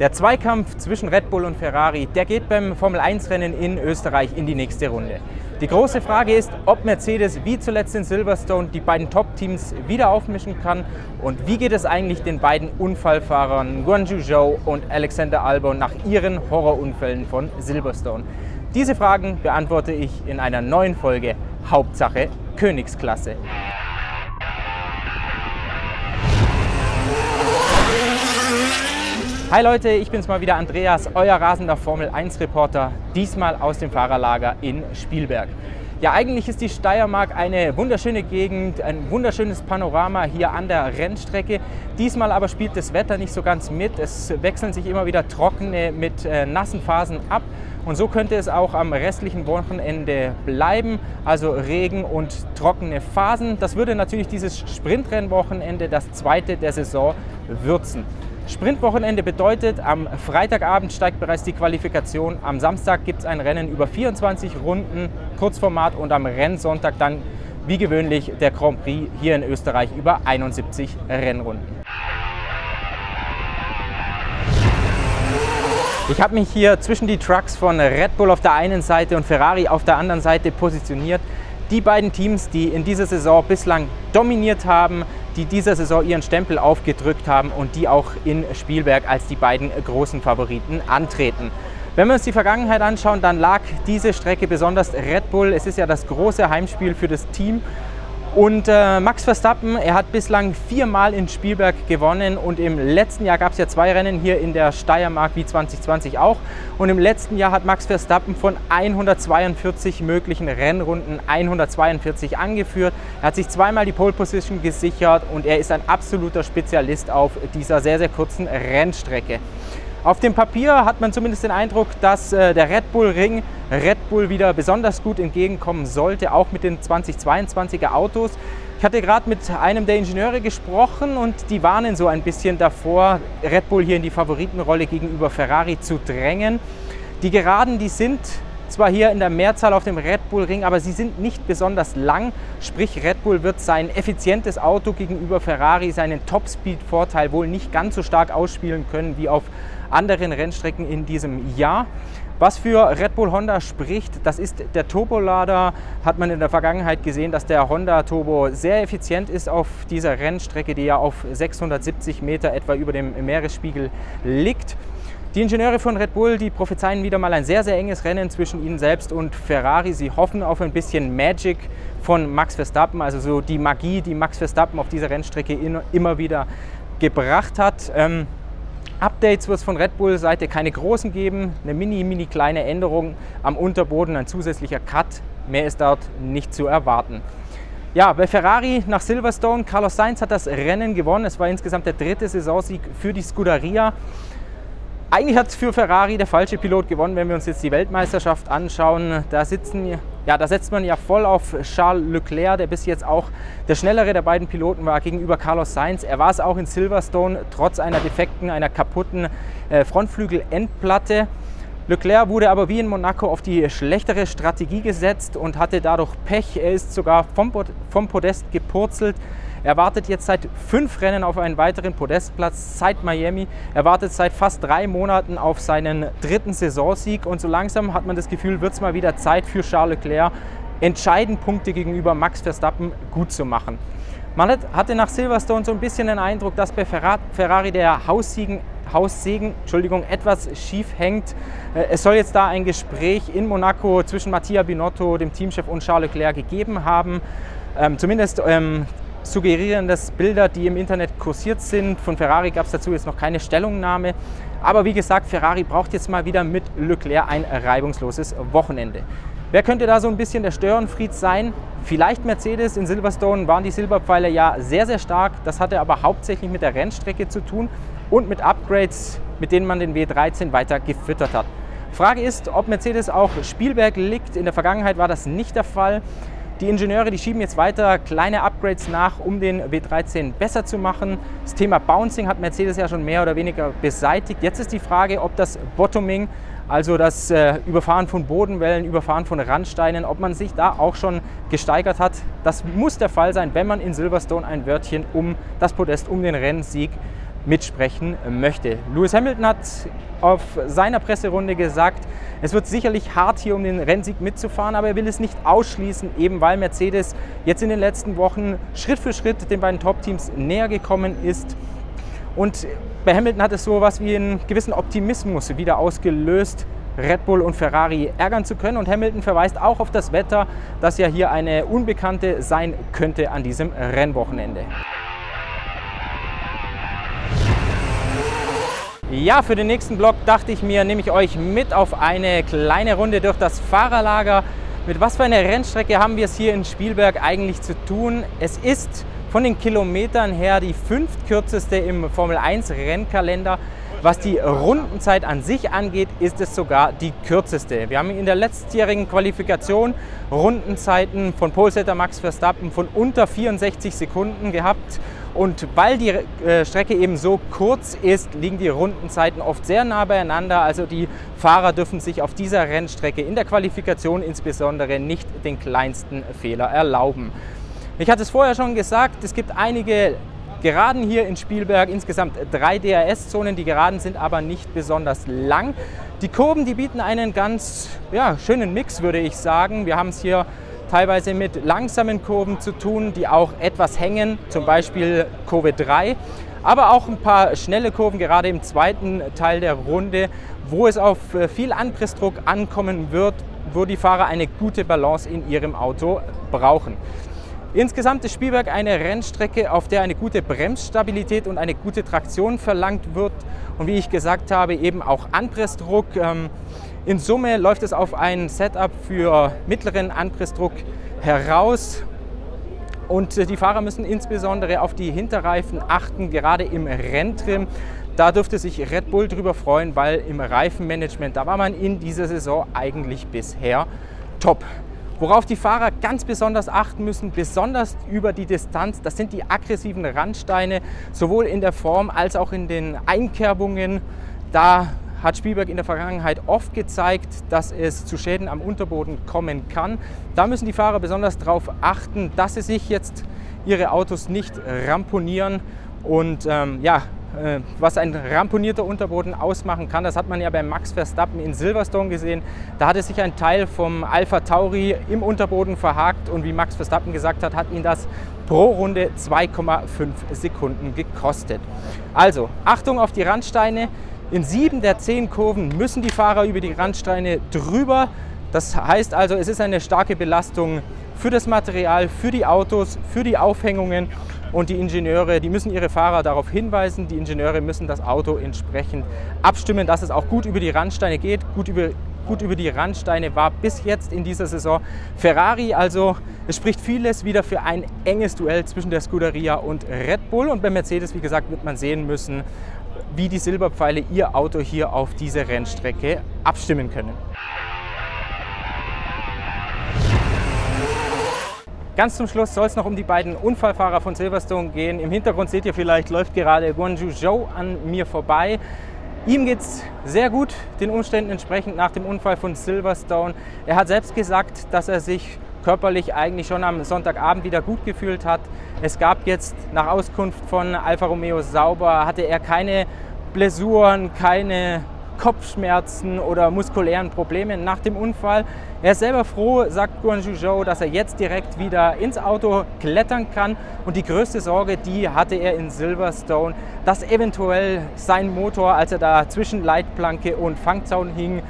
Der Zweikampf zwischen Red Bull und Ferrari, der geht beim Formel-1-Rennen in Österreich in die nächste Runde. Die große Frage ist, ob Mercedes wie zuletzt in Silverstone die beiden Top-Teams wieder aufmischen kann und wie geht es eigentlich den beiden Unfallfahrern Guanju Zhou und Alexander Albon nach ihren Horrorunfällen von Silverstone. Diese Fragen beantworte ich in einer neuen Folge Hauptsache Königsklasse. Hi Leute, ich bin's mal wieder Andreas, euer rasender Formel 1 Reporter, diesmal aus dem Fahrerlager in Spielberg. Ja, eigentlich ist die Steiermark eine wunderschöne Gegend, ein wunderschönes Panorama hier an der Rennstrecke. Diesmal aber spielt das Wetter nicht so ganz mit. Es wechseln sich immer wieder trockene mit äh, nassen Phasen ab. Und so könnte es auch am restlichen Wochenende bleiben, also Regen und trockene Phasen. Das würde natürlich dieses Sprintrennwochenende, das zweite der Saison, würzen. Sprintwochenende bedeutet, am Freitagabend steigt bereits die Qualifikation, am Samstag gibt es ein Rennen über 24 Runden, Kurzformat und am Rennsonntag dann wie gewöhnlich der Grand Prix hier in Österreich über 71 Rennrunden. Ich habe mich hier zwischen die Trucks von Red Bull auf der einen Seite und Ferrari auf der anderen Seite positioniert. Die beiden Teams, die in dieser Saison bislang dominiert haben, die dieser Saison ihren Stempel aufgedrückt haben und die auch in Spielberg als die beiden großen Favoriten antreten. Wenn wir uns die Vergangenheit anschauen, dann lag diese Strecke besonders Red Bull. Es ist ja das große Heimspiel für das Team und äh, Max Verstappen, er hat bislang viermal in Spielberg gewonnen und im letzten Jahr gab es ja zwei Rennen hier in der Steiermark wie 2020 auch. Und im letzten Jahr hat Max Verstappen von 142 möglichen Rennrunden 142 angeführt. Er hat sich zweimal die Pole Position gesichert und er ist ein absoluter Spezialist auf dieser sehr, sehr kurzen Rennstrecke. Auf dem Papier hat man zumindest den Eindruck, dass äh, der Red Bull Ring Red Bull wieder besonders gut entgegenkommen sollte, auch mit den 2022er Autos. Ich hatte gerade mit einem der Ingenieure gesprochen und die warnen so ein bisschen davor, Red Bull hier in die Favoritenrolle gegenüber Ferrari zu drängen. Die Geraden, die sind zwar hier in der Mehrzahl auf dem Red Bull Ring, aber sie sind nicht besonders lang. Sprich, Red Bull wird sein effizientes Auto gegenüber Ferrari, seinen Top-Speed-Vorteil wohl nicht ganz so stark ausspielen können wie auf anderen Rennstrecken in diesem Jahr. Was für Red Bull Honda spricht, das ist der Turbolader. Hat man in der Vergangenheit gesehen, dass der Honda Turbo sehr effizient ist auf dieser Rennstrecke, die ja auf 670 Meter etwa über dem Meeresspiegel liegt. Die Ingenieure von Red Bull, die prophezeien wieder mal ein sehr, sehr enges Rennen zwischen ihnen selbst und Ferrari. Sie hoffen auf ein bisschen Magic von Max Verstappen, also so die Magie, die Max Verstappen auf dieser Rennstrecke immer wieder gebracht hat. Ähm, Updates wird es von Red Bull Seite keine großen geben, eine mini, mini kleine Änderung am Unterboden, ein zusätzlicher Cut, mehr ist dort nicht zu erwarten. Ja, bei Ferrari nach Silverstone, Carlos Sainz hat das Rennen gewonnen. Es war insgesamt der dritte Saisonsieg für die Scuderia. Eigentlich hat für Ferrari der falsche Pilot gewonnen, wenn wir uns jetzt die Weltmeisterschaft anschauen. Da, sitzen, ja, da setzt man ja voll auf Charles Leclerc, der bis jetzt auch der schnellere der beiden Piloten war gegenüber Carlos Sainz. Er war es auch in Silverstone, trotz einer defekten, einer kaputten äh, Frontflügelendplatte. Leclerc wurde aber wie in Monaco auf die schlechtere Strategie gesetzt und hatte dadurch Pech. Er ist sogar vom, vom Podest gepurzelt. Er wartet jetzt seit fünf Rennen auf einen weiteren Podestplatz seit Miami. Er wartet seit fast drei Monaten auf seinen dritten Saisonsieg und so langsam hat man das Gefühl, wird es mal wieder Zeit für Charles Leclerc, entscheidend Punkte gegenüber Max Verstappen gut zu machen. Man hatte nach Silverstone so ein bisschen den Eindruck, dass bei Ferrari der Haussiegen, Haussegen Entschuldigung, etwas schief hängt. Äh, es soll jetzt da ein Gespräch in Monaco zwischen Mattia Binotto, dem Teamchef, und Charles Leclerc gegeben haben. Ähm, zumindest ähm, suggerieren das Bilder, die im Internet kursiert sind. Von Ferrari gab es dazu jetzt noch keine Stellungnahme. Aber wie gesagt, Ferrari braucht jetzt mal wieder mit Leclerc ein reibungsloses Wochenende. Wer könnte da so ein bisschen der Störenfried sein? Vielleicht Mercedes. In Silverstone waren die Silberpfeile ja sehr, sehr stark. Das hatte aber hauptsächlich mit der Rennstrecke zu tun und mit Upgrades, mit denen man den W13 weiter gefüttert hat. Frage ist, ob Mercedes auch Spielberg liegt. In der Vergangenheit war das nicht der Fall. Die Ingenieure, die schieben jetzt weiter kleine Upgrades nach, um den W13 besser zu machen. Das Thema Bouncing hat Mercedes ja schon mehr oder weniger beseitigt. Jetzt ist die Frage, ob das Bottoming, also das äh, Überfahren von Bodenwellen, Überfahren von Randsteinen, ob man sich da auch schon gesteigert hat. Das muss der Fall sein, wenn man in Silverstone ein Wörtchen um das Podest, um den Rennsieg mitsprechen möchte. Lewis Hamilton hat auf seiner Presserunde gesagt, es wird sicherlich hart hier um den Rennsieg mitzufahren, aber er will es nicht ausschließen, eben weil Mercedes jetzt in den letzten Wochen Schritt für Schritt den beiden Top-Teams näher gekommen ist. Und bei Hamilton hat es so was wie einen gewissen Optimismus wieder ausgelöst, Red Bull und Ferrari ärgern zu können. Und Hamilton verweist auch auf das Wetter, das ja hier eine Unbekannte sein könnte an diesem Rennwochenende. Ja, für den nächsten Blog dachte ich mir, nehme ich euch mit auf eine kleine Runde durch das Fahrerlager. Mit was für einer Rennstrecke haben wir es hier in Spielberg eigentlich zu tun? Es ist von den Kilometern her die fünftkürzeste im Formel 1 Rennkalender. Was die Rundenzeit an sich angeht, ist es sogar die kürzeste. Wir haben in der letztjährigen Qualifikation Rundenzeiten von Polsetter Max Verstappen von unter 64 Sekunden gehabt. Und weil die äh, Strecke eben so kurz ist, liegen die Rundenzeiten oft sehr nah beieinander. Also die Fahrer dürfen sich auf dieser Rennstrecke in der Qualifikation insbesondere nicht den kleinsten Fehler erlauben. Ich hatte es vorher schon gesagt, es gibt einige Geraden hier in Spielberg, insgesamt drei DRS-Zonen. Die Geraden sind aber nicht besonders lang. Die Kurven, die bieten einen ganz ja, schönen Mix, würde ich sagen. Wir haben es hier teilweise mit langsamen Kurven zu tun, die auch etwas hängen, zum Beispiel Kurve 3. Aber auch ein paar schnelle Kurven, gerade im zweiten Teil der Runde, wo es auf äh, viel Anpressdruck ankommen wird, wo die Fahrer eine gute Balance in ihrem Auto brauchen. Insgesamt ist Spielberg eine Rennstrecke, auf der eine gute Bremsstabilität und eine gute Traktion verlangt wird. Und wie ich gesagt habe, eben auch Anpressdruck. Ähm, in Summe läuft es auf ein Setup für mittleren Anpressdruck heraus. Und äh, die Fahrer müssen insbesondere auf die Hinterreifen achten, gerade im Renntrim. Da dürfte sich Red Bull drüber freuen, weil im Reifenmanagement, da war man in dieser Saison eigentlich bisher top. Worauf die Fahrer ganz besonders achten müssen, besonders über die Distanz, das sind die aggressiven Randsteine, sowohl in der Form als auch in den Einkerbungen. Da hat Spielberg in der Vergangenheit oft gezeigt, dass es zu Schäden am Unterboden kommen kann. Da müssen die Fahrer besonders darauf achten, dass sie sich jetzt ihre Autos nicht ramponieren und ähm, ja, was ein ramponierter Unterboden ausmachen kann. Das hat man ja bei Max Verstappen in Silverstone gesehen. Da hatte sich ein Teil vom Alpha Tauri im Unterboden verhakt und wie Max Verstappen gesagt hat, hat ihn das pro Runde 2,5 Sekunden gekostet. Also Achtung auf die Randsteine. In sieben der zehn Kurven müssen die Fahrer über die Randsteine drüber. Das heißt also, es ist eine starke Belastung für das Material, für die Autos, für die Aufhängungen und die Ingenieure, die müssen ihre Fahrer darauf hinweisen. Die Ingenieure müssen das Auto entsprechend abstimmen, dass es auch gut über die Randsteine geht. Gut über, gut über die Randsteine war bis jetzt in dieser Saison Ferrari. Also es spricht vieles wieder für ein enges Duell zwischen der Scuderia und Red Bull. Und bei Mercedes, wie gesagt, wird man sehen müssen, wie die Silberpfeile ihr Auto hier auf diese Rennstrecke abstimmen können. Ganz zum Schluss soll es noch um die beiden Unfallfahrer von Silverstone gehen. Im Hintergrund seht ihr vielleicht, läuft gerade Guanju Zhou an mir vorbei. Ihm geht es sehr gut, den Umständen entsprechend nach dem Unfall von Silverstone. Er hat selbst gesagt, dass er sich körperlich eigentlich schon am Sonntagabend wieder gut gefühlt hat. Es gab jetzt nach Auskunft von Alfa Romeo Sauber, hatte er keine Blessuren, keine Kopfschmerzen oder muskulären Problemen nach dem Unfall. Er ist selber froh, sagt Guanju Zhou, dass er jetzt direkt wieder ins Auto klettern kann. Und die größte Sorge, die hatte er in Silverstone, dass eventuell sein Motor, als er da zwischen Leitplanke und Fangzaun hing,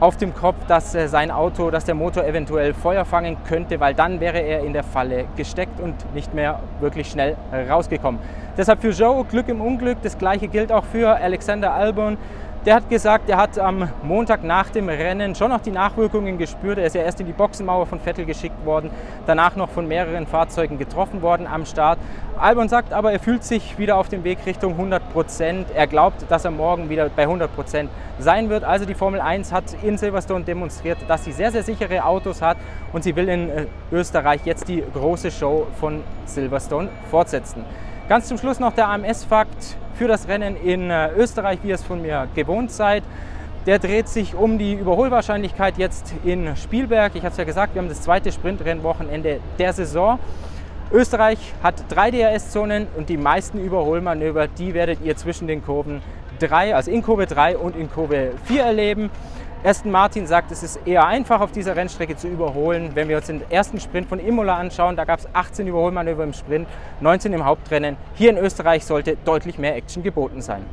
auf dem Kopf, dass äh, sein Auto, dass der Motor eventuell Feuer fangen könnte, weil dann wäre er in der Falle gesteckt und nicht mehr wirklich schnell rausgekommen. Deshalb für Joe Glück im Unglück. Das gleiche gilt auch für Alexander Albon. Der hat gesagt, er hat am Montag nach dem Rennen schon noch die Nachwirkungen gespürt. Er ist ja erst in die Boxenmauer von Vettel geschickt worden, danach noch von mehreren Fahrzeugen getroffen worden am Start. Albon sagt aber, er fühlt sich wieder auf dem Weg Richtung 100 Prozent. Er glaubt, dass er morgen wieder bei 100 Prozent sein wird. Also die Formel 1 hat in Silverstone demonstriert, dass sie sehr, sehr sichere Autos hat und sie will in äh, Österreich jetzt die große Show von Silverstone fortsetzen. Ganz zum Schluss noch der AMS-Fakt für das Rennen in äh, Österreich, wie ihr es von mir gewohnt seid. Der dreht sich um die Überholwahrscheinlichkeit jetzt in Spielberg. Ich habe es ja gesagt, wir haben das zweite Sprintrennwochenende der Saison. Österreich hat drei DRS-Zonen und die meisten Überholmanöver, die werdet ihr zwischen den Kurven 3, also in Kurve 3 und in Kurve 4 erleben. Aston Martin sagt, es ist eher einfach auf dieser Rennstrecke zu überholen. Wenn wir uns den ersten Sprint von Imola anschauen, da gab es 18 Überholmanöver im Sprint, 19 im Hauptrennen. Hier in Österreich sollte deutlich mehr Action geboten sein.